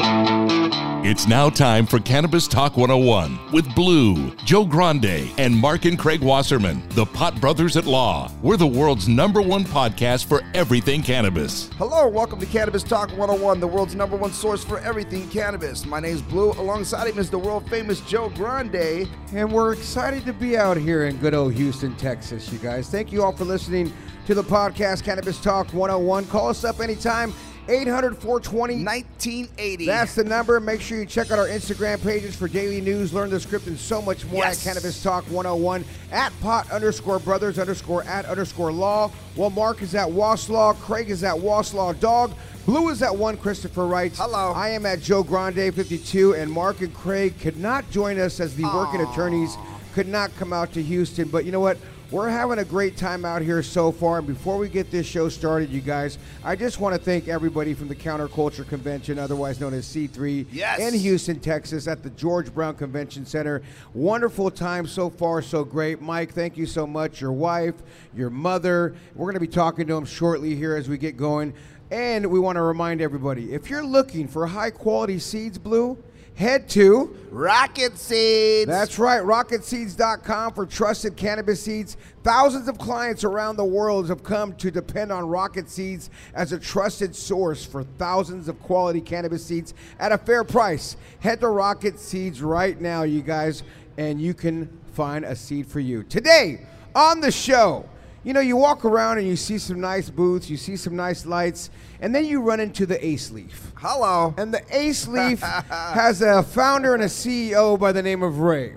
It's now time for Cannabis Talk 101 with Blue, Joe Grande, and Mark and Craig Wasserman, the Pot Brothers at Law. We're the world's number one podcast for everything cannabis. Hello, welcome to Cannabis Talk 101, the world's number one source for everything cannabis. My name's Blue. Alongside him is the world famous Joe Grande. And we're excited to be out here in good old Houston, Texas, you guys. Thank you all for listening to the podcast Cannabis Talk 101. Call us up anytime. 800 420 1980. That's the number. Make sure you check out our Instagram pages for daily news, learn the script, and so much more Yes. at Cannabis Talk 101 at pot underscore brothers underscore at underscore law. Well, Mark is at Waslaw, Craig is at Waslaw Dog, Blue is at one Christopher Wright. Hello. I am at Joe Grande 52, and Mark and Craig could not join us as the working attorneys could not come out to Houston. But you know what? We're having a great time out here so far. And before we get this show started, you guys, I just want to thank everybody from the Counterculture Convention, otherwise known as C3, Yes. in Houston, Texas, at the George Brown Convention Center. Wonderful time so far, so great. Mike, thank you so much. Your wife, your mother. We're going to be talking to them shortly here as we get going. And we want to remind everybody if you're looking for high quality seeds, Blue, head to Rocket Seeds. that's right, rocketseeds.com for trusted cannabis seeds. Thousands of clients around the world have come to depend on Rocket Seeds as a trusted source for thousands of quality cannabis seeds at a fair price. Head to Rocket Seeds right now, you guys, and you can find a seed for you. Today on the show, you know, you walk around and you see some nice booths, you see some nice lights, and then you run into the Ace Leaf. Hello. And the Ace Leaf has a founder and a CEO by the name of Ray.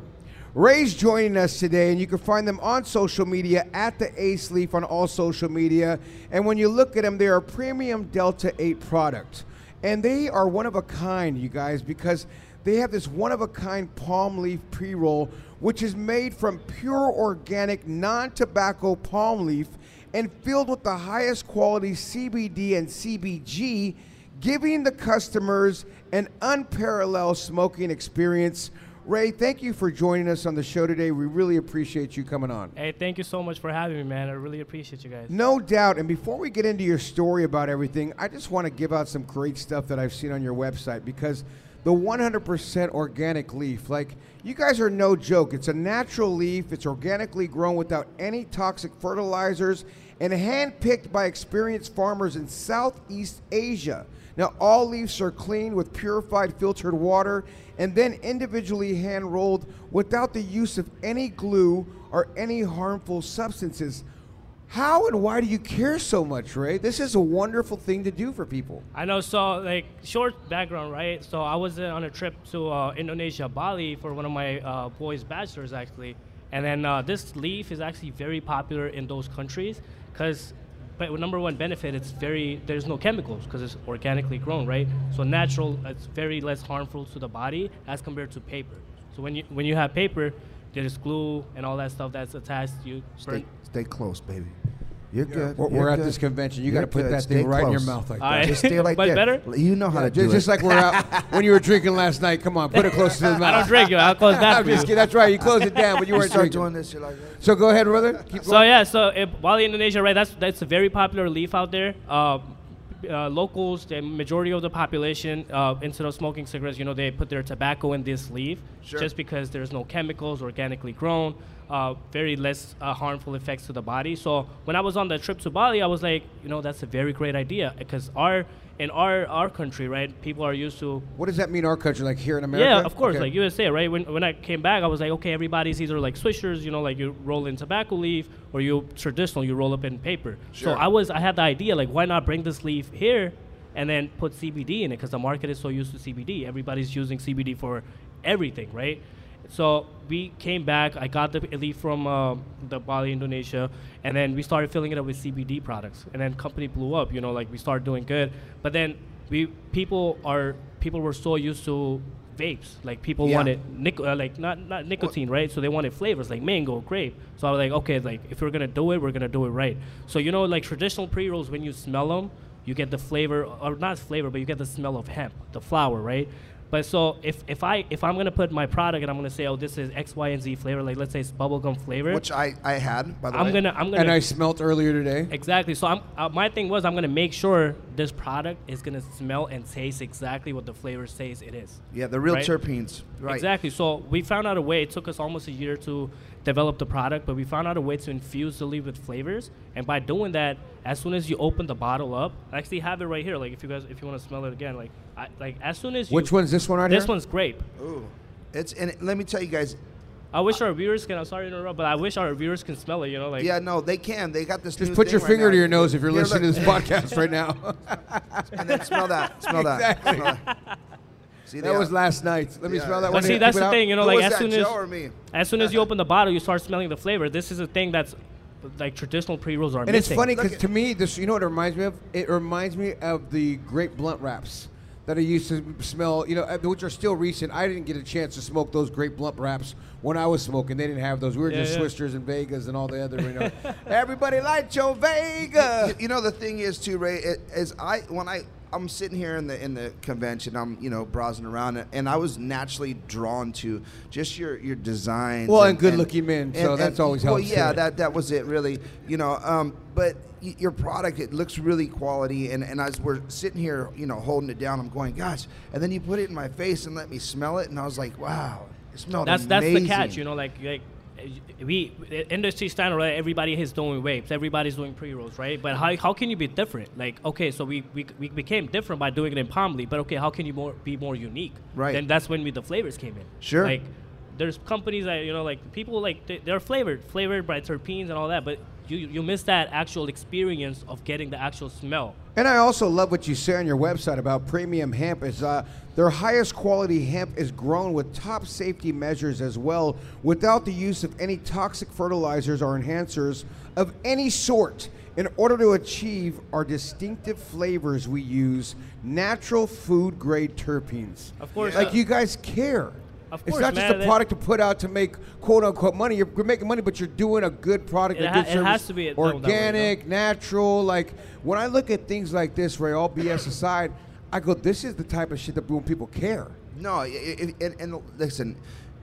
Ray's joining us today, and you can find them on social media at the Ace Leaf on all social media. And when you look at them, they are a premium Delta 8 product. And they are one of a kind, you guys, because they have this one of a kind palm leaf pre roll, which is made from pure organic, non tobacco palm leaf and filled with the highest quality CBD and CBG giving the customers an unparalleled smoking experience. Ray, thank you for joining us on the show today. We really appreciate you coming on. Hey, thank you so much for having me, man. I really appreciate you guys. No doubt. And before we get into your story about everything, I just want to give out some great stuff that I've seen on your website because the 100% organic leaf, like you guys are no joke. It's a natural leaf, it's organically grown without any toxic fertilizers and handpicked by experienced farmers in Southeast Asia. Now, all leaves are cleaned with purified filtered water and then individually hand rolled without the use of any glue or any harmful substances. How and why do you care so much, Ray? This is a wonderful thing to do for people. I know. So, like, short background, right? So, I was uh, on a trip to uh, Indonesia, Bali, for one of my uh, boys' bachelors, actually. And then uh, this leaf is actually very popular in those countries because, but number one benefit, it's very there's no chemicals because it's organically grown, right? So natural, it's very less harmful to the body as compared to paper. So when you when you have paper, there's glue and all that stuff that's attached to you. for- Stay, stay close, baby. You're good. We're, You're at good. this convention. You got to put good. that Stay thing right in your mouth like All that. right. Just stay like Much that. better? You know how to do Just, it. just like we're out when you were drinking last night. Come on, put it close to the mouth. I don't drink it. I'll close that I'm for just you. kidding. That's right. You close it down, but you you weren't start drinking. doing this, you're like, So go ahead, brother. Keep So going. yeah, so uh, Bali, Indonesia, right? That's that's a very popular leaf out there. Uh, uh, locals, the majority of the population, uh, instead of smoking cigarettes, you know, they put their tobacco in this leaf, Sure. just because there's no chemicals, organically grown, uh, very less uh, harmful effects to the body. So when I was on the trip to Bali, I was like, you know, that's a very great idea because our in our our country, right, people are used to What does that mean, our country, like here in America? yeah, of course, Okay. like USA, right? When, when I came back, I was like, okay, everybody's either like swishers, you know, like you roll in tobacco leaf, or you traditional, you roll up in paper. Sure. So I was, I had the idea, like, why not bring this leaf here, and then put CBD in it, because the market is so used to CBD. Everybody's using CBD for everything, right? So we came back. I got the leaf from uh, the Bali, Indonesia, and then we started filling it up with CBD products. And then company blew up. You know, like we started doing good. But then we people are people were so used to vapes. Like people Yeah. wanted nic- uh, like not not nicotine, right? So they wanted flavors like mango, grape. So I was like, okay, like if we're gonna do it, we're gonna do it right. So you know, like traditional pre rolls, when you smell them, you get the flavor, or not flavor, but you get the smell of hemp, the flower, right? But so if, if I if I'm gonna put my product and I'm gonna say, oh, this is X, Y, and Z flavor, like let's say it's bubblegum flavor, which I, I had, by the way. I'm gonna I'm gonna And I smelt earlier today. Exactly. So I'm, uh, my thing was I'm gonna make sure this product is gonna smell and taste exactly what the flavor says it is. Yeah, the real right? terpenes. Right. Exactly. So we found out a way. It took us almost a year to develop the product, but we found out a way to infuse the leaf with flavors. And by doing that, as soon as you open the bottle up, I actually have it right here. Like if you guys, if you want to smell it again, like I, like as soon as you, Which one's this one right This here? one's grape. Ooh. It's and let me tell you guys. I wish our viewers can. I'm sorry to interrupt, but I wish our viewers can smell it. You know, like Yeah, no, they can. They got this. Just new put thing your finger now. to your nose if you're Here, listening look. to this podcast right now. and then smell that. Smell that. Exactly. Smell that. See, that they- was last night. Let me Yeah. smell that But one. But see, that's the thing. You know, Who like as soon as as soon as you open the bottle, you start smelling the flavor. This is a thing that's like traditional pre rolls are And it's funny because to me, this you know what it reminds me of? It reminds me of the great blunt wraps that I used to smell. You know, uh, which are still recent. I didn't get a chance to smoke those great blunt wraps when I was smoking. They didn't have those. We were Yeah, just yeah. Swishers and Vegas and all the other. You know, everybody liked your Vega. You, you know the thing is too, Ray. is I when I I'm sitting here in the in the convention, I'm you know browsing around, and I was naturally drawn to just your your designs. Well, and good-looking men, so and- that's and- always well, yeah, too. that that was it, really. You know, um, but y- your product it looks really quality, and and as we're sitting here, you know, holding it down, I'm going, gosh, and then you put it in my face and let me smell it, and I was like, wow, it smelled that's that's the catch. You know, like like we industry standard, right? Everybody is doing vapes. Everybody's doing pre rolls, right? But how, how can you be different? Like, okay, so we, we, we became different by doing it in palm leaf, but okay, how can you more be more unique? Right. Then that's when we the flavors came in. Sure. Like, there's companies that you know, like people like they're flavored, flavored by terpenes and all that, but you you miss that actual experience of getting the actual smell. And I also love what you say on your website about premium hemp. Is uh, their highest quality hemp is grown with top safety measures as well, without the use of any toxic fertilizers or enhancers of any sort. In order to achieve our distinctive flavors, we use natural food grade terpenes. Of course, like uh, you guys care. Of it's course, not just a that- product to put out to make quote unquote money. You're, you're making money, but you're doing a good product, It a ha- good it has to be done that way, though. organic, natural. Like when I look at things like this, Ray, all BS aside, I go, this is the type of shit that when people care. No, i- i- and, and listen,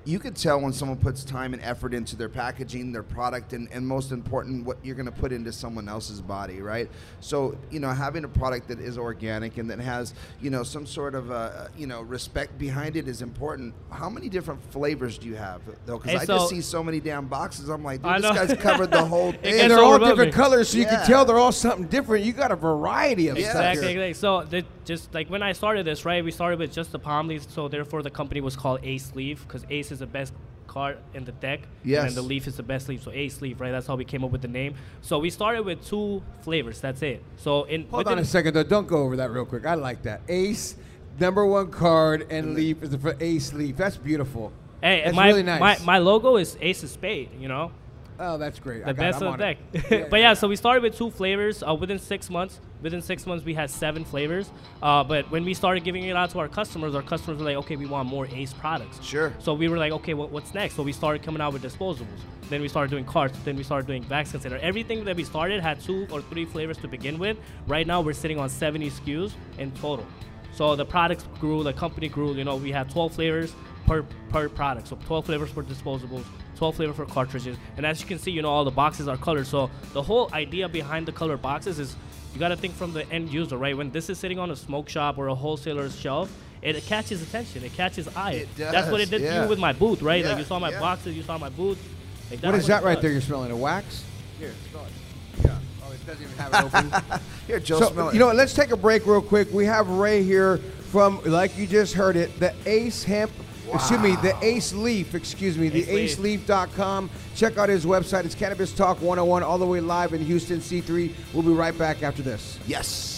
you could tell when someone puts time and effort into their packaging, their product, and, and most important, what you're going to put into someone else's body, right? So, you know, having a product that is organic and that has, you know, some sort of, uh, you know, respect behind it is important. How many different flavors do you have, though? Because Hey, I so- just see so many damn boxes. I'm like, dude, I this guy's covered the whole thing. And they're all overwhelming. different colors, so you can tell they're all something different. You got a variety of Yeah. stuff. Exactly. here. exactly. So the, just like when I started this, right? We started with just the palm leaves, so therefore the company was called Ace Leaf because Ace is the best card in the deck, Yes. and the leaf is the best leaf. So Ace Leaf, right? That's how we came up with the name. So we started with two flavors. That's it. So in Hold on a second, though. Don't go over that real quick. I like that. Ace, number one card, and leaf is for Ace Leaf. That's beautiful. Hey, That's my, really nice. my my logo is Ace of Spade. You know. oh, that's great. I the got best of the deck. Yeah, but yeah, so we started with two flavors. Uh, within six months, Within six months, we had seven flavors. Uh, but when we started giving it out to our customers, our customers were like, okay, we want more Ace products. Sure. So we were like, okay, what, what's next? So we started coming out with disposables. Then we started doing carts. Then we started doing vaccine center. Everything that we started had two or three flavors to begin with. Right now, we're sitting on 70 SKUs in total. So the products grew, the company grew. You know, we had 12 flavors per per product. So 12 flavors for disposables, 12 flavors for cartridges. And as you can see, you know, all the boxes are colored. So the whole idea behind the colored boxes is you got to think from the end user, right? When this is sitting on a smoke shop or a wholesaler's shelf, it, it catches attention. It catches eye. It That's what it does, did to you with my booth, right? Yeah, like you saw my yeah. boxes, you saw my booth. Like, What that right does. there you're smelling? A wax? Here, smell it. Yeah. Oh, it doesn't even have it open. Here, Joe, so, smell it. you know, what, let's take a break real quick. We have Ray here from, like you just heard it, the Ace Hemp. Excuse me, the Ace Leaf, excuse me, the Ace Leaf. aceleaf.com. Check out his website. It's Cannabis Talk 101, all the way live in Houston, C3. We'll be right back after this. yes.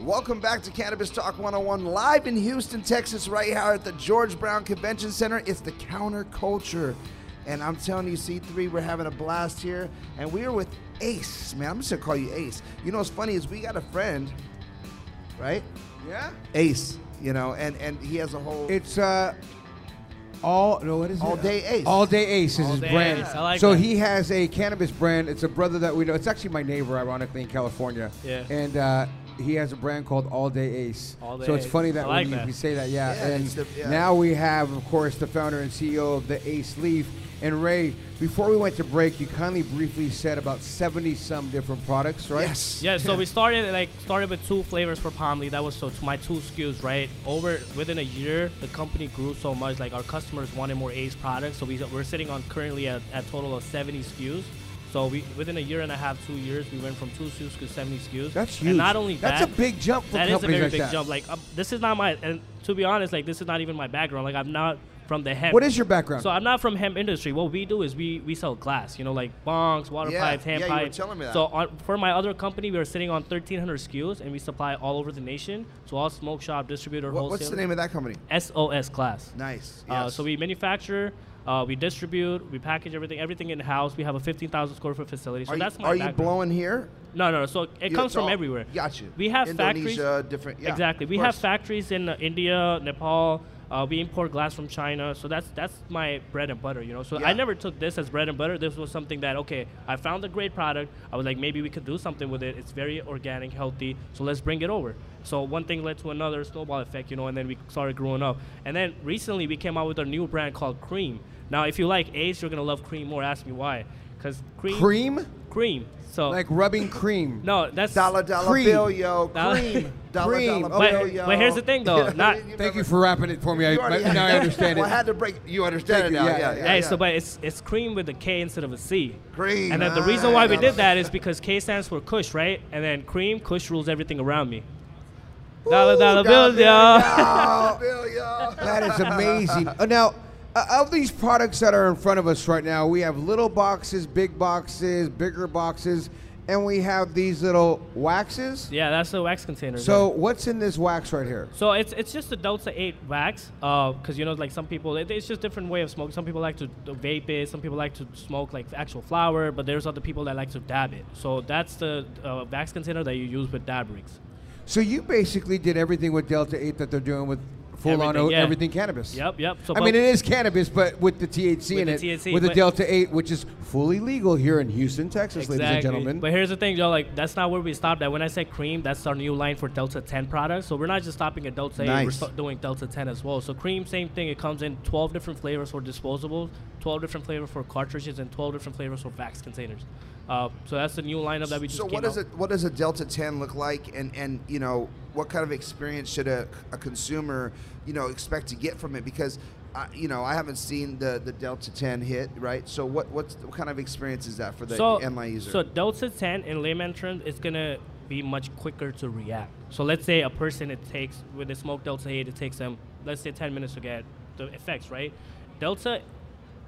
Welcome back to Cannabis Talk 101, live in Houston, Texas, right here at the George Brown Convention Center. It's the counterculture. And I'm telling you, C3, we're having a blast here. And we are with Ace, man. I'm just gonna call you Ace. You know what's funny is we got a friend, right? Yeah? Ace, you know, and, and he has a whole. It's uh all no what is All it? All Day Ace. All Day Ace is All his Day brand. Ace, I like so that. he has a cannabis brand. It's a brother that we know. It's actually my neighbor, ironically, in California. Yeah. And uh, he has a brand called All Day Ace. All Day so it's Ace. funny that I like when you, that. you say that, yeah. Yeah, and the- yeah. now we have, of course, the founder and CEO of the Ace Leaf. And Ray, before we went to break, you kindly briefly said about 70 some different products, right? Yes. Yeah, so we started like started with two flavors for Palm Leaf. That was so to my two SKUs, right? Over within a year, the company grew so much. Like our customers wanted more Ace products, so we we're sitting on currently at a total of 70 SKUs. So we within a year and a half, two years, we went from two SKUs to 70 SKUs. That's huge. And not only That's that, a big jump for that is a very like big that. jump. Like um, this is not my and to be honest, like this is not even my background. Like I'm not from the hemp. What is your background? So I'm not from hemp industry. What we do is we we sell glass. You know, like bongs, water Yeah, pipes, hand yeah, you were pipes. telling me that. So on, for my other company, we are sitting on 1,300 SKUs, and we supply all over the nation. So all smoke shop, distributor, What, wholesale. what's the name of that company? SOS Glass. Nice. Uh, so we manufacture, uh, we distribute, we package everything, everything in house. We have a 15,000 square foot facility. So are that's you, my are you blowing here? No, no, no. So it You- comes from all- everywhere. Got you. We have factories. Indonesia, different. Yeah, exactly. We have factories in uh, India, Nepal. Uh, we import glass from China, so that's that's my bread and butter, you know. So Yeah. I never took this as bread and butter. This was something that okay, I found a great product. I was like, maybe we could do something with it. It's very organic, healthy. So let's bring it over. So one thing led to another, snowball effect, you know, and then we started growing up. And then recently we came out with a new brand called Cream. Now, if you like Ace, you're gonna love Cream more. Ask me why. Because Cream. cream? Cream. So Like rubbing cream. no, that's Dollar dollar Cream. bill, yo. Dollar- Cream. Dollar Cream. dollar Okay. bill, But, yo. but here's the thing, though. Not Thank you for wrapping it for me. I, You already now I had- understand well, I had to break. You understand Thank it now. Yeah, Yeah, yeah, yeah. Hey, yeah. so but it's it's cream with a K instead of a C. Cream. And then the Ah, reason why we did that is because K stands for Kush, right? And then cream, Kush rules everything around me. Dollar dollar bills, bill, y'all. Dollar bill, yo. That is amazing. Uh, now, uh, of these products that are in front of us right now, we have little boxes, big boxes, bigger boxes, and we have these little waxes. Yeah, that's the wax container. So, what's in this wax right here? So it's it's just a Delta 8 wax, because you know like some people it, it's just different way of smoking. Some people like to to vape it, some people like to smoke like actual flower, but there's other people that like to dab it. So that's the uh, wax container that you use with dab rigs. So, you basically did everything with Delta 8 that they're doing with full on Everything, yeah. everything cannabis. Yep, yep. So I mean, it is cannabis, but with the THC in With it, THC, with the Delta 8, which is fully legal here in Houston, Texas, ladies and gentlemen. But here's the thing, Joe. Like that's not where we stopped at. When I said cream, that's our new line for Delta 10 products. So we're not just stopping at Delta 8. We're st- doing Delta 10 as well. So cream, same thing. It comes in 12 different flavors for disposables, 12 different flavors for cartridges, and 12 different flavors for wax containers. Uh, so that's the new lineup that we just So what does it? What does a Delta 10 look like? And and you know what kind of experience should a, a consumer you know expect to get from it? Because uh, you know I haven't seen the, the Delta 10 hit right. So what what's what kind of experience is that for the so, end user? So Delta 10 in layman terms is gonna be much quicker to react. So let's say a person it takes with the smoke Delta 8, it takes them let's say 10 minutes to get the effects, right? Delta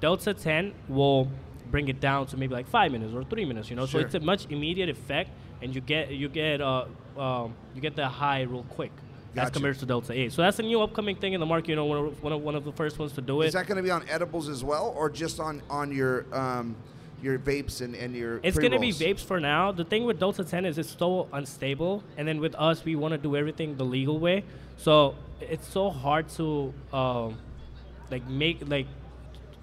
Delta 10 will bring it down to maybe like five minutes or three minutes, you know. Sure. So it's a much immediate effect, and you get you get uh um, you get the high real quick. As Gotcha. compared to Delta 8. So that's a new upcoming thing in the market. You know, one of, one of, one of the first ones to do it. is that going to be on edibles as well, or just on on your um, your vapes and, and your It's gonna be vapes for now. The thing with Delta 10 is it's so unstable, and then with us, we want to do everything the legal way. So it's so hard to um, like make like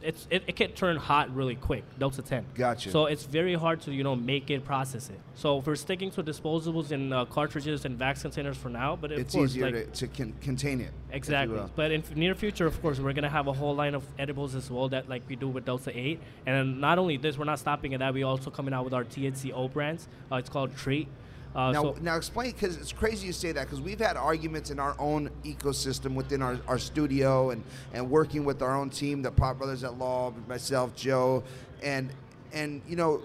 it's it, it can turn hot really quick. Delta 10. Gotcha. So it's very hard to you know make it process it. So we're sticking to disposables and uh, cartridges and vax containers for now, but of It's course, easier like, to, to con- contain it. Exactly. But in f- near future, of course, we're gonna have a whole line of edibles as well that like we do with Delta 8. And not only this, we're not stopping at that. We also coming out with our THCO brands. Uh, it's called Treat. Uh, Now, so now explain because it's crazy you say that because we've had arguments in our own ecosystem within our, our studio and, and working with our own team, the Pot Brothers at Law, myself, Joe, and and you know,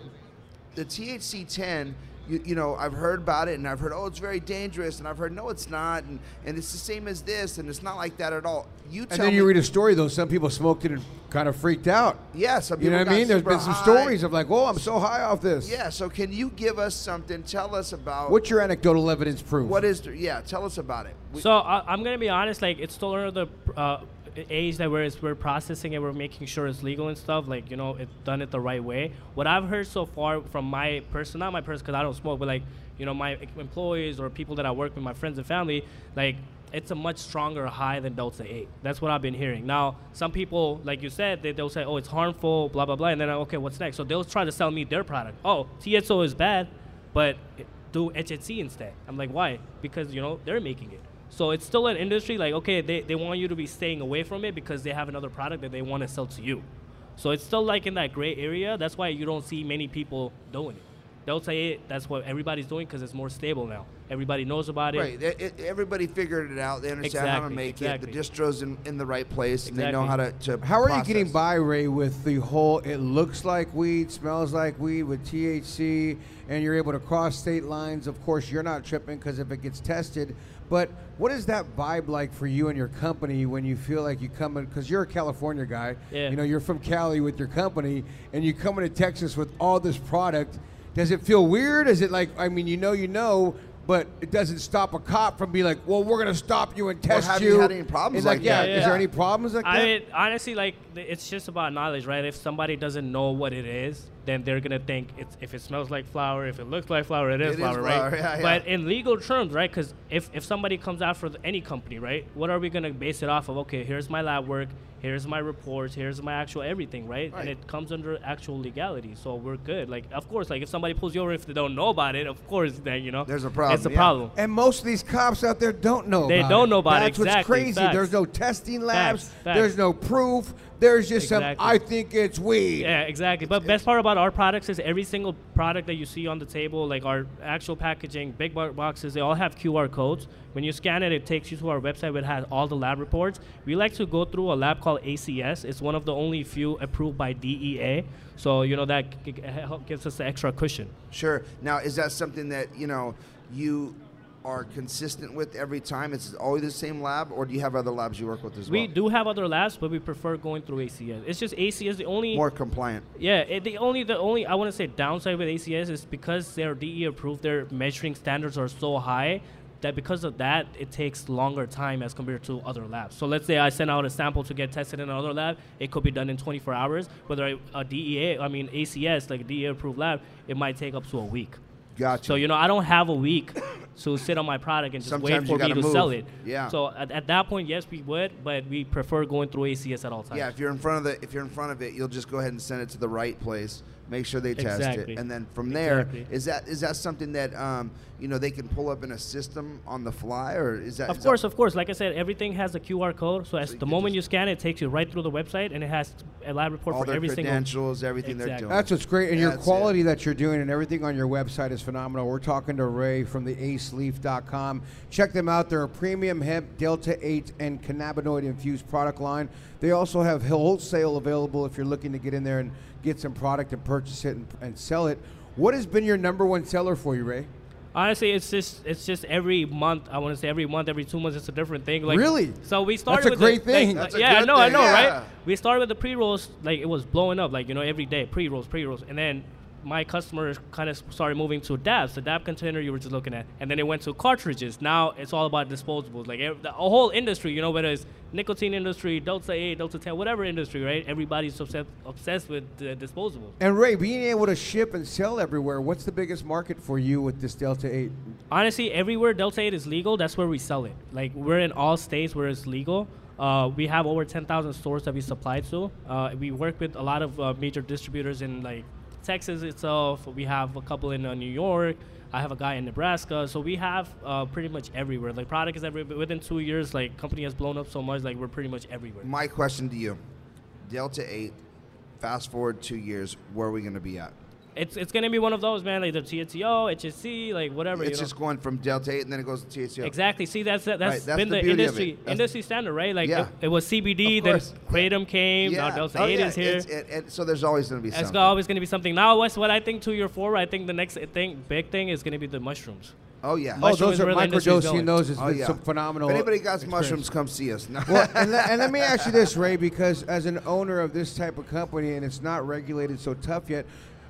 the THC 10. You, you know, I've heard about it and I've heard, oh, it's very dangerous, and I've heard, no, it's not, and, and it's the same as this, and it's not like that at all. You and tell then me, you read a story, though. Some people smoked it and kind of freaked out. yeah, some You know what I mean? There's been some high. stories of like, oh, I'm so high off this. Yeah, so can you give us something? Tell us about What's your anecdotal evidence proof? what is? The, yeah, tell us about it. We- So I, I'm gonna be honest, like it's still under the uh, age that we're we're processing it, we're making sure it's legal and stuff. Like you know, it's done it the right way. What I've heard so far from my person, not my person, because I don't smoke, but like you know, my employees or people that I work with, my friends and family, like it's a much stronger high than Delta 8. That's what I've been hearing. Now, some people, like you said, they, they'll say, oh, it's harmful, blah, blah, blah. And then, okay, what's next? So they'll try to sell me their product. Oh, THCO is bad, but do HHC instead. I'm like, why? Because, you know, they're making it. So it's still an industry, like, okay, they, they want you to be staying away from it because they have another product that they want to sell to you. So it's still like in that gray area. That's why you don't see many people doing it. They'll say it, that's what everybody's doing because it's more stable now. Everybody knows about it. Right. It, it- everybody figured it out. They understand how to Exactly, make it. The distro's in, in the right place, and they know how to. to How are you getting by, Ray, with the whole it looks like weed, smells like weed with THC, and you're able to cross state lines? Of course, you're not tripping because if it gets tested. But what is that vibe like for you and your company when you feel like you come in? Because you're a California guy. Yeah. You know, you're from Cali with your company, and you come into Texas with all this product. Does it feel weird? Is it like, I mean, you know, you know, but it doesn't stop a cop from being like, well, we're going to stop you and test have you. Have you had any problems It's like yeah, that? Is there any problems like that? I mean, honestly, like it's just about knowledge, right? If somebody doesn't know what it is, then they're gonna think it's if it smells like flower, if it looks like flower, it is It is flower, flower, right? yeah, yeah. But in legal terms, right? Because if if somebody comes out for the, any company, right? What are we gonna base it off of? Okay, here's my lab work, here's my reports, here's my actual everything, right? Right. And it comes under actual legality, so we're good. Like, of course, like if somebody pulls you over if they don't know about it, of course, then you know There's a problem, It's a yeah. problem. And most of these cops out there don't know. They about don't it. know about it, That's what's crazy. facts. There's no testing labs. Facts, facts. There's no proof. There's just Exactly. some. I think it's weed. Yeah, exactly. But best part about our products is every single product that you see on the table, like our actual packaging, big bo- boxes, they all have QR codes. When you scan it, it takes you to our website where it has all the lab reports. We like to go through a lab called ACS. It's one of the only few approved by DEA. So you know that g- g- help- gives us the extra cushion. Sure. Now, is that something that you know you are consistent with every time? It's always the same lab, or do you have other labs you work with as We well? We do have other labs, but we prefer going through ACS. It's just ACS the only More compliant. Yeah, it, the only the only I want to say downside with ACS is because they're DE approved, their measuring standards are so high that because of that it takes longer time as compared to other labs. So let's say I send out a sample to get tested in another lab, it could be done in 24 hours. Whether I, a DEA, I mean ACS, like a DEA approved lab, it might take up to a week. Gotcha. So you know, I don't have a week to sit on my product and just Sometimes wait for me to sell it. Yeah. So at, at that point, yes, we would, but we prefer going through ACS at all times. Yeah, if you're in front of the if you're in front of it, you'll just go ahead and send it to the right place. Make sure they test Exactly. it, and then from there, Exactly. is that is that something that um, you know they can pull up in a system on the fly, or is that? Of is course, that, of course. Like I said, everything has a QR code. So as you the can moment you scan it, it takes you right through the website, and it has a lab report all for their every single. credentials, everything they're doing. That's what's great, and Yeah, your quality it. that you're doing and everything on your website is phenomenal. We're talking to Ray from the aceleaf.com. Check them out. They're a premium hemp, Delta 8, and cannabinoid infused product line. They also have wholesale available if you're looking to get in there and get some product and purchase it and, and sell it. What has been your number one seller for you, Ray? Honestly, it's just it's just every month. I want to say every month, every two months, it's a different thing. Like Really? So we started. a with great the, like, thing. That's a yeah, I know, I know, yeah. right? We started with the pre rolls, like it was blowing up, like you know, every day pre rolls, pre rolls, and then my customers kind of started moving to dabs, the dab container you were just looking at, and then it went to cartridges. Now it's all about disposables. Like the whole industry, you know, whether it's nicotine industry, Delta 8, Delta 10, whatever industry, right? Everybody's obsessed, obsessed with the disposables. And Ray, being able to ship and sell everywhere, what's the biggest market for you with this Delta 8? Honestly, everywhere Delta 8 is legal, that's where we sell it. Like, we're in all states where it's legal. Uh, we have over 10,000 stores that we supply to. Uh, we work with a lot of uh, major distributors in, like, Texas itself. We have a couple in uh, New York. I have a guy in Nebraska. So we have uh, pretty much everywhere. Like, product is everywhere. Within two years, like, company has blown up so much, like, we're pretty much everywhere. My question to you, Delta Eight. Fast forward two years, where are we going to be at? It's, it's going to be one of those, man, like the THCO, HHC, like, whatever. It's you know? just going from Delta Eight, and then it goes to THCO. Exactly. See, that's that's Right, that's been the the, industry industry standard, right? Like Yeah. it, it was CBD, then course. kratom came, now Delta Oh, 8 yeah. is here. It, it, so there's always going to be It's something. always going to be something. Now, what's what I think two year four? I think the next thing, big thing, is going to be the mushrooms. oh yeah. Oh, Mushroom those is are where the industry's microdosing going. those has Oh, been yeah. some phenomenal. If anybody got experience. mushrooms, come see us. No. well, and, le- and let me ask you this, Ray, because as an owner of this type of company and it's not regulated so tough yet,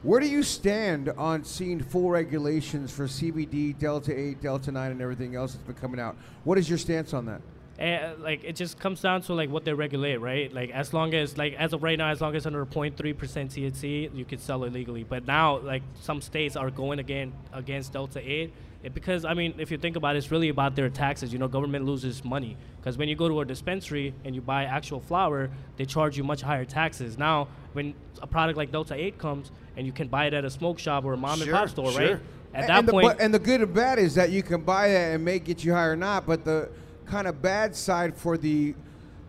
where do you stand on seeing full regulations for CBD, Delta 8, Delta 9, and everything else that's been coming out? What is your stance on that? And, like it just comes down to like what they regulate, right? Like as long as like as of right now, as long as under 0.3 percent THC, you can sell it legally. But now, like some states are going again against Delta 8 it, because I mean, if you think about it, it's really about their taxes. You know, government loses money because when you go to a dispensary and you buy actual flower, they charge you much higher taxes. Now, when a product like Delta 8 comes and you can buy it at a smoke shop or a mom Sure, and pop store, sure. right? At and, that and the, point, and the good and bad is that you can buy it and may get you high or not, but the kind of bad side for the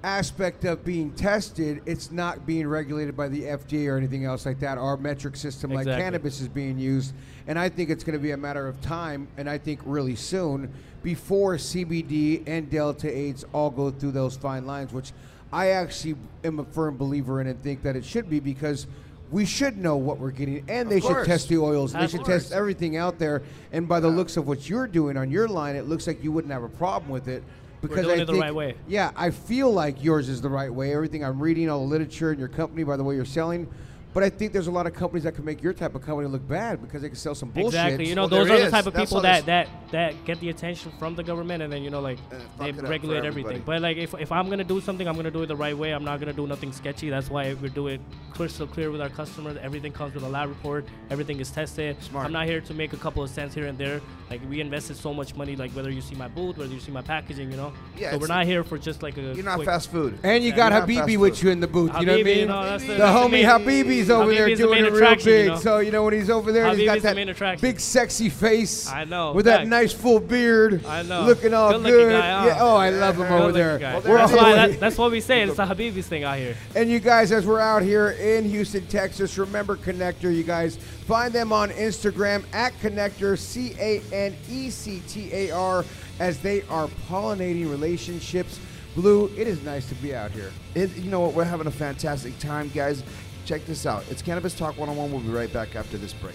aspect of being tested, it's not being regulated by the FDA or anything else like that. Our metric system, like cannabis, is being used, and I think it's going to be a matter of time, and I think really soon before CBD and Delta Eights all go through those fine lines, which I actually am a firm believer in and think that it should be because. We should know what we're getting, and they should test the oils. They Of should course. test everything out there. And by the looks of what you're doing on your line, it looks like you wouldn't have a problem with it. Because doing I it the think, right way. Yeah, I feel like yours is the right way. Everything I'm reading, all the literature in your company, by the way you're selling. But I think there's a lot of companies that can make your type of company look bad because they can sell some bullshit. Exactly. You know, Well, those there are the is. type of That's people that, that that get the attention from the government, and then you know, like eh, And they it up for regulate everything. But like, if, if I'm gonna do something, I'm gonna do it the right way. I'm not gonna do nothing sketchy. That's why we do it crystal clear with our customers. Everything comes with a lab report. Everything is tested. Smart. I'm not here to make a couple of cents here and there. Like we invested so much money. Like whether you see my booth, whether you see my packaging, you know. Yeah, So we're not here for just like a. You're not quick- fast food. And you Yeah, got you're not fast Habibi with you in the booth. you know what I mean? you know, that's the- the homie main- Over there Habibi's the doing main it real attraction, you big. know? So you know when he's over there, he's got the that main attraction. big sexy face. I know, With that facts. nice full beard. I know. Looking all Good-looking good. guy, huh? Yeah. Oh, I love him over Good there. guy. Well, We're that's all why that, that's what we say. It's the Habibi's thing out here. And you guys, as we're out here in Houston, Texas, remember Canectar. You guys find them on Instagram at Canectar, C A N E C T A R, as they are pollinating relationships. Blue, it is nice to be out here. It, you know what? We're having a fantastic time, guys. Check this out. It's Cannabis Talk 101. We'll be right back after this break.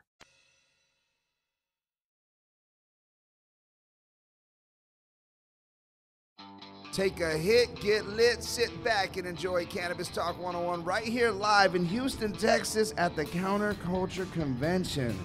Take a hit, get lit, sit back, and enjoy Cannabis Talk 101 right here live in Houston, Texas at the Counterculture Convention.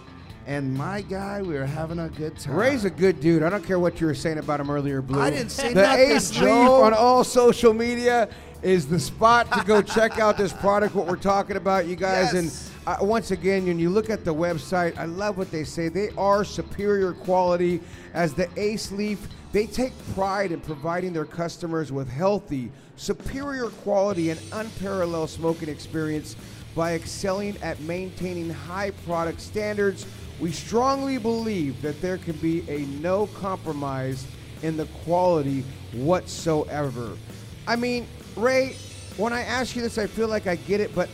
And my guy, we are having a good time. Ray's a good dude. I don't care what you were saying about him earlier, Blue. I didn't say the nothing, Ace Leaf Joe. on all social media is the spot to go check out this product. What we're talking about, you guys, Yes. and uh, once again, when you look at the website, I love what they say. They are superior quality as the Ace Leaf. They take pride in providing their customers with healthy, superior quality, and unparalleled smoking experience by excelling at maintaining high product standards. We strongly believe that there can be a no compromise in the quality whatsoever. I mean, Ray, when I ask you this, I feel like I get it, but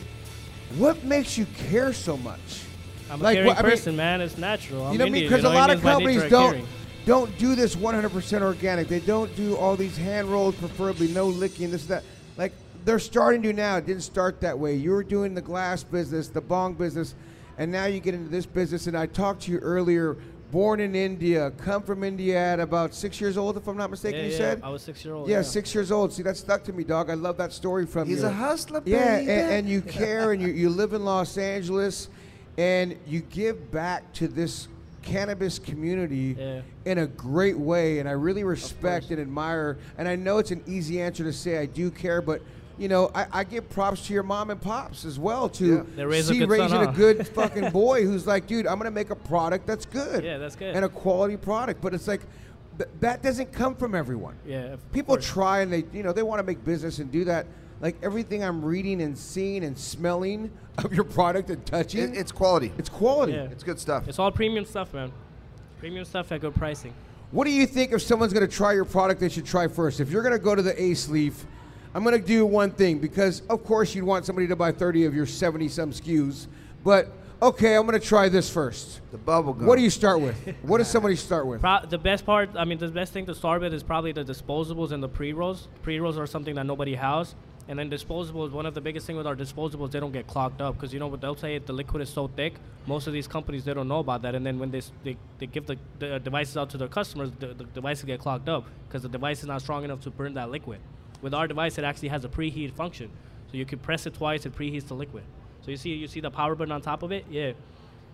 what makes you care so much? I'm a Like, caring what- I mean- person, man. It's natural. I'm you know what I mean? Because a lot of Indians by nature companies don't caring. Don't do this 100% organic. They don't do all these hand rolls, preferably no licking, this that. Like they're starting to now. It didn't start that way. You were doing the glass business, the bong business, and now you get into this business. And I talked to you earlier. Born in India, come from India at about six years old, if I'm not mistaken. Yeah, you yeah, said. I was six year old. Yeah, six years old. See, that stuck to me, dog. I love that story from He's you. He's a hustler, Yeah, baby. and, and you care, and you, you live in Los Angeles, and you give back to this cannabis community Yeah. in a great way. And I really respect and admire. And I know it's an easy answer to say I do care, but you know, I, I give props to your mom and pops as well to Yeah. They raise a see son, raising a good fucking boy who's like, dude, I'm gonna make a product that's good. Yeah, that's good. And a quality product. But it's like th- that doesn't come from everyone Yeah. people course. try and they you know they want to make business and do that like everything i'm reading and seeing and smelling of your product and touching It, it's quality. it's quality Yeah. It's good stuff. It's all premium stuff, man. Premium stuff at good pricing. what do you think if someone's going to try your product they should try first if you're going to go to the ace leaf i'm going to do one thing because of course you'd want somebody to buy 30 of your 70 some skus but okay i'm going to try this first the bubble gum. what do you start with what does somebody start with Pro- the best part, I mean, the best thing to start with is probably the disposables and the pre rolls. Pre rolls are something that nobody has. And then disposables, one of the biggest thing with our disposables, they don't get clogged up because you know what they'll say the liquid is so thick. Most of these companies they don't know about that, and then when they they, they give the, the uh, devices out to their customers, the, the devices get clogged up because the device is not strong enough to burn that liquid. With our device, it actually has a preheat function, so you can press it twice, it preheats the liquid. So you see you see the power button on top of it, yeah.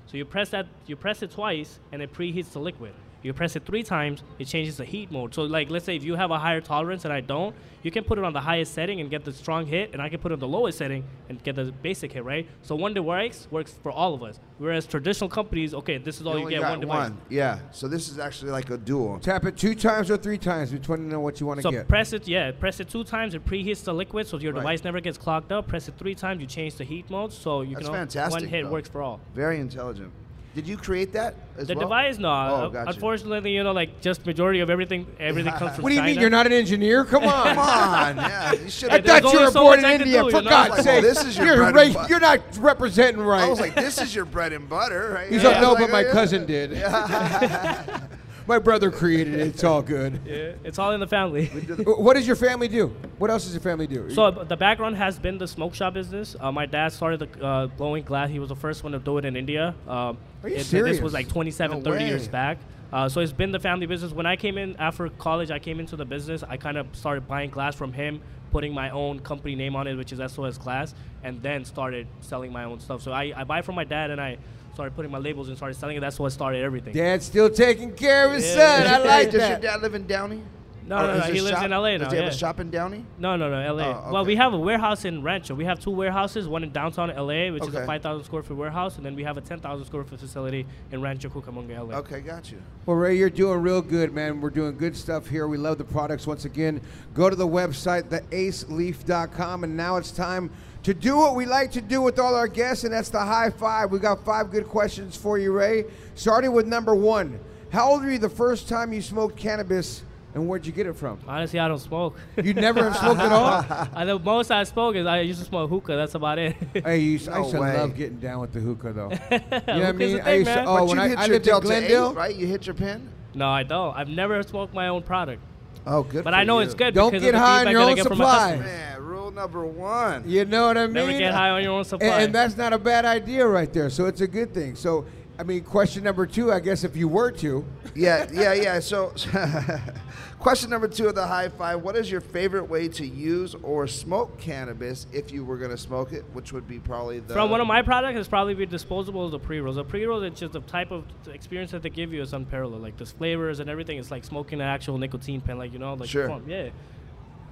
So you press that, you press it twice, and it preheats the liquid. You press it three times, it changes the heat mode. So like, let's say if you have a higher tolerance and I don't, you can put it on the highest setting and get the strong hit, and I can put it on the lowest setting and get the basic hit, right? So one device works for all of us. Whereas traditional companies, okay, this is all you, only get got one device. Yeah. So this is actually like a dual. tap it two times or three times depending on what you want to So get So press it, yeah, press it two times, it preheats the liquid, so your Right. device never gets clogged up. Press it three times, you change the heat mode, so you That's can fantastic, one hit though. works for all. Very intelligent. Did you create that as The well? device, no. Oh, Uh, gotcha. Unfortunately, you know, like just majority of everything, everything comes from what do you mean you're not an engineer come on Come on, yeah. You should I have there's thought you were so born in India. do, For you know? God's Like, sake, well, this is your you're, bread and right- butter. you're not representing right. I was like, this is your bread and butter, right? He's Yeah. like, no, Like, but my cousin did. my brother created it. It's all good. Yeah, it's all in the family. What does your family do? What else does your family do? So uh, the background has been the smoke shop business. Uh, my dad started the uh, blowing glass. He was the first one to do it in India. Um, Are you it- serious? This was like 27, No 30 years back. Uh, so it's been the family business. When I came in after college, I came into the business. I kind of started buying glass from him, putting my own company name on it, which is SOS Glass, and then started selling my own stuff. So I, I buy from my dad, and I started putting my labels and started selling it. That's what started everything. Dad's still taking care of his Yeah. son. I like Does that. your dad live in Downey? No, Or no, no. is He lives shop- in LA now. Does he have yeah. a shop in Downey? No, no, no, LA. Oh, Well, we have a warehouse in Rancho. We have two warehouses, one in downtown LA, which is Okay. a 5,000 square foot warehouse, and then we have a 10,000 square foot facility in Rancho Cucamonga, LA. Okay, got you. Well, Ray, you're doing real good, man. We're doing good stuff here. We love the products. Once again, go to the website, theaceleaf.com, and now it's time to do what we like to do with all our guests, and that's the high five. We got five good questions for you, Ray. Starting with number one. How old were you the first time you smoked cannabis, and where'd you get it from? Honestly, I don't smoke. You never have smoked at all? I, the most I smoke is I used to smoke hookah. That's about it. Hey, you, I No used to way. love getting down with the hookah, though. you know what I mean? the I used to, man. oh, but when you I, hit I your lived in Glendale. 8, right? You hit your pin? no, I don't. I've never smoked my own product, Oh, good but for I know you. it's good. Don't get of the high on your own get from my supply. Man, rule number one. You know what I mean? Never get high on your own supply. And, and that's not a bad idea right there. So it's a good thing. So, I mean, question number two, I guess if you were to, yeah, yeah, yeah. So, question number two of the high five: What is your favorite way to use or smoke cannabis if you were going to smoke it? Which would be probably the From one of my products, it's probably be disposable the pre rolls. The pre rolls, it's just the type of experience that they give you is unparalleled. Like the flavors and everything, it's like smoking an actual nicotine pen, like you know, like Sure. form. Yeah.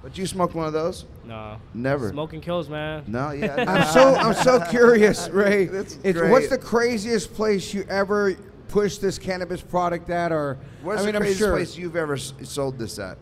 But you smoke one of those? No. Never. Smoking kills, man. No, yeah. I'm so I'm so curious, Ray. That's It's, great. what's the craziest place you ever pushed this cannabis product at? Or Where's I mean, the craziest sure. place you've ever s- sold this at?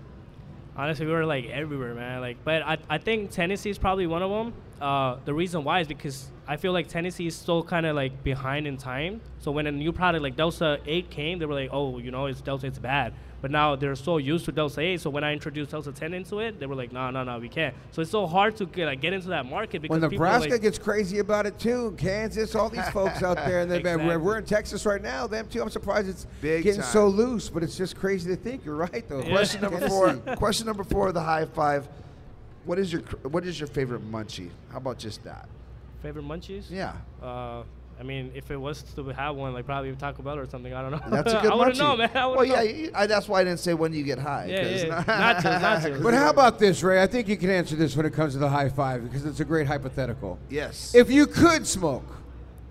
Honestly, we were like everywhere, man. Like, but I, I think Tennessee is probably one of them. Uh, the reason why is because I feel like Tennessee is still kind of like behind in time. So when a new product like Delta 8 came, they were like, oh, you know, it's Delta, it's bad. But now they're so used to Delta 8. So when I introduced Delta 10 into it, they were like, no, no, no, we can't. So it's so hard to get, like, get into that market because Well, people are, Nebraska like, gets crazy about it too. Kansas, all these folks out there, and they've been- we're, we're in Texas right now. Them too. I'm surprised it's Big getting time. so loose, but it's just crazy to think. You're right though. Question number four. question number four of the high five. What is your What is your favorite munchie? How about just that? favorite munchies? Yeah. Uh, I mean, if it was to have one, like probably Taco Bell or something. I don't know. That's a good I wouldn't munchie. know, man. I well, wouldn't yeah, know. you- I, that's why I didn't say when you get high. Yeah, 'cause- yeah. Nachos, nachos. But how about this, Ray? I think you can answer this when it comes to the high five because it's a great hypothetical. Yes. If you could smoke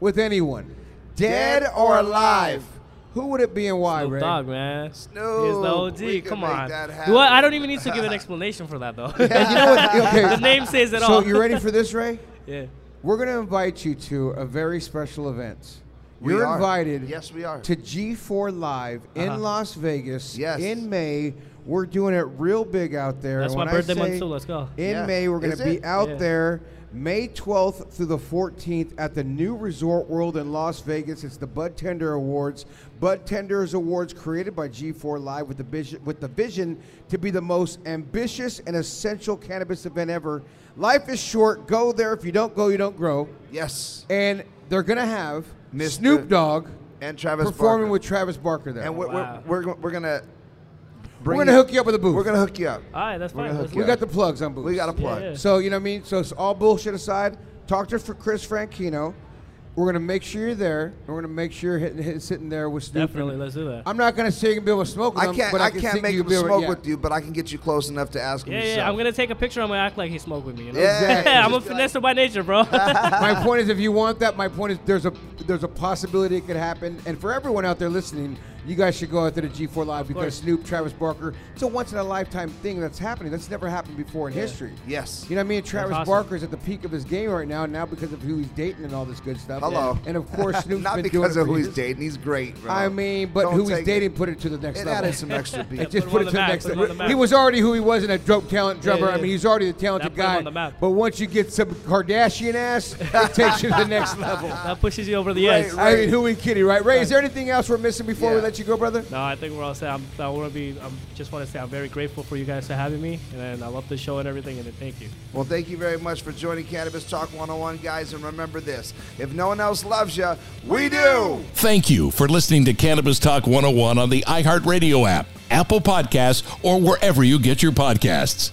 with anyone, dead, Dead or or alive, alive. who would it be and why, Snoop Ray? Dogg, man. Snoop. He's the OG. We Come on. that Do I, I don't even need to give an explanation for that, though. And you know what? Okay. the name says it so all. So you ready for this, Ray? yeah. We're going to invite you to a very special event. We You're are. invited Yes, we are. to G4 Live Uh-huh. in Las Vegas Yes. in May. We're doing it real big out there. That's And my when I birthday month say too. Let's go. In Yeah. May, we're going Is to be it? out Yeah. there May 12th through the 14th at the new Resort World in Las Vegas. It's the Bud Tender Awards. Bud Tenders Awards created by G4 Live with the vision, with the vision to be the most ambitious and essential cannabis event ever. Life is short. Go there. If you don't go, you don't grow. yes. And they're going to have Mr. Snoop Dogg And Travis performing Barker. with Travis Barker there. And we're, Wow. we're, we're, we're gonna. we're going to hook you up with a booth. We're gonna hook you up. All right, that's We're fine. gonna Let's hook go. we got the plugs on booths. We got a plug. yeah. So you know what I mean. So it's all bullshit aside. Talk to for Chris Franchino. We're gonna make sure you're there. We're gonna make sure you're hitting, hitting, sitting there with Snoop. Definitely, let's do that. I'm not gonna say you can be able to smoke with I can't. but I, can can't make you him can be smoke yeah. with you, but I can get you close enough to ask him. Yeah, yourself. yeah. I'm gonna take a picture. I'm gonna act like he smoked with me. You know? Yeah. Exactly. I'm a Just be like- by nature, bro. my point is, if you want that, my point is, there's a there's a possibility it could happen. And for everyone out there listening, you guys should go out to the G4 Live because course. Snoop, Travis Barker, it's a once in a lifetime thing that's happening. That's never happened before in history. Yes. You know what I mean? Travis awesome. Barker's at the peak of his game right now, now because of who he's dating and all this good stuff. Hello. And of course, Snoop's Not been because it of who he's dating. He's great, bro. I mean, but Don't who he's dating it. put it to the next It level. added some extra beat. It just Put put it to the map, next level. on the map. He was already who he was in a dope talent drummer. yeah. I mean, he's already the talented That put him guy. on the map. But once you get some Kardashian ass, it takes you to the next level. that pushes you over the edge. I mean, who we kidding, right? Ray, is there anything else we're missing before we Yeah. Let you go, brother? No, I think we're all set. I'm, I want to be. I'm just want to say I'm very grateful for you guys for having me, and I love the show and everything. And thank you. Well, thank you very much for joining Cannabis Talk 101, guys. And remember this if no one else loves you, we do. Thank you for listening to Cannabis Talk 101 on the iHeartRadio app, Apple Podcasts, or wherever you get your podcasts.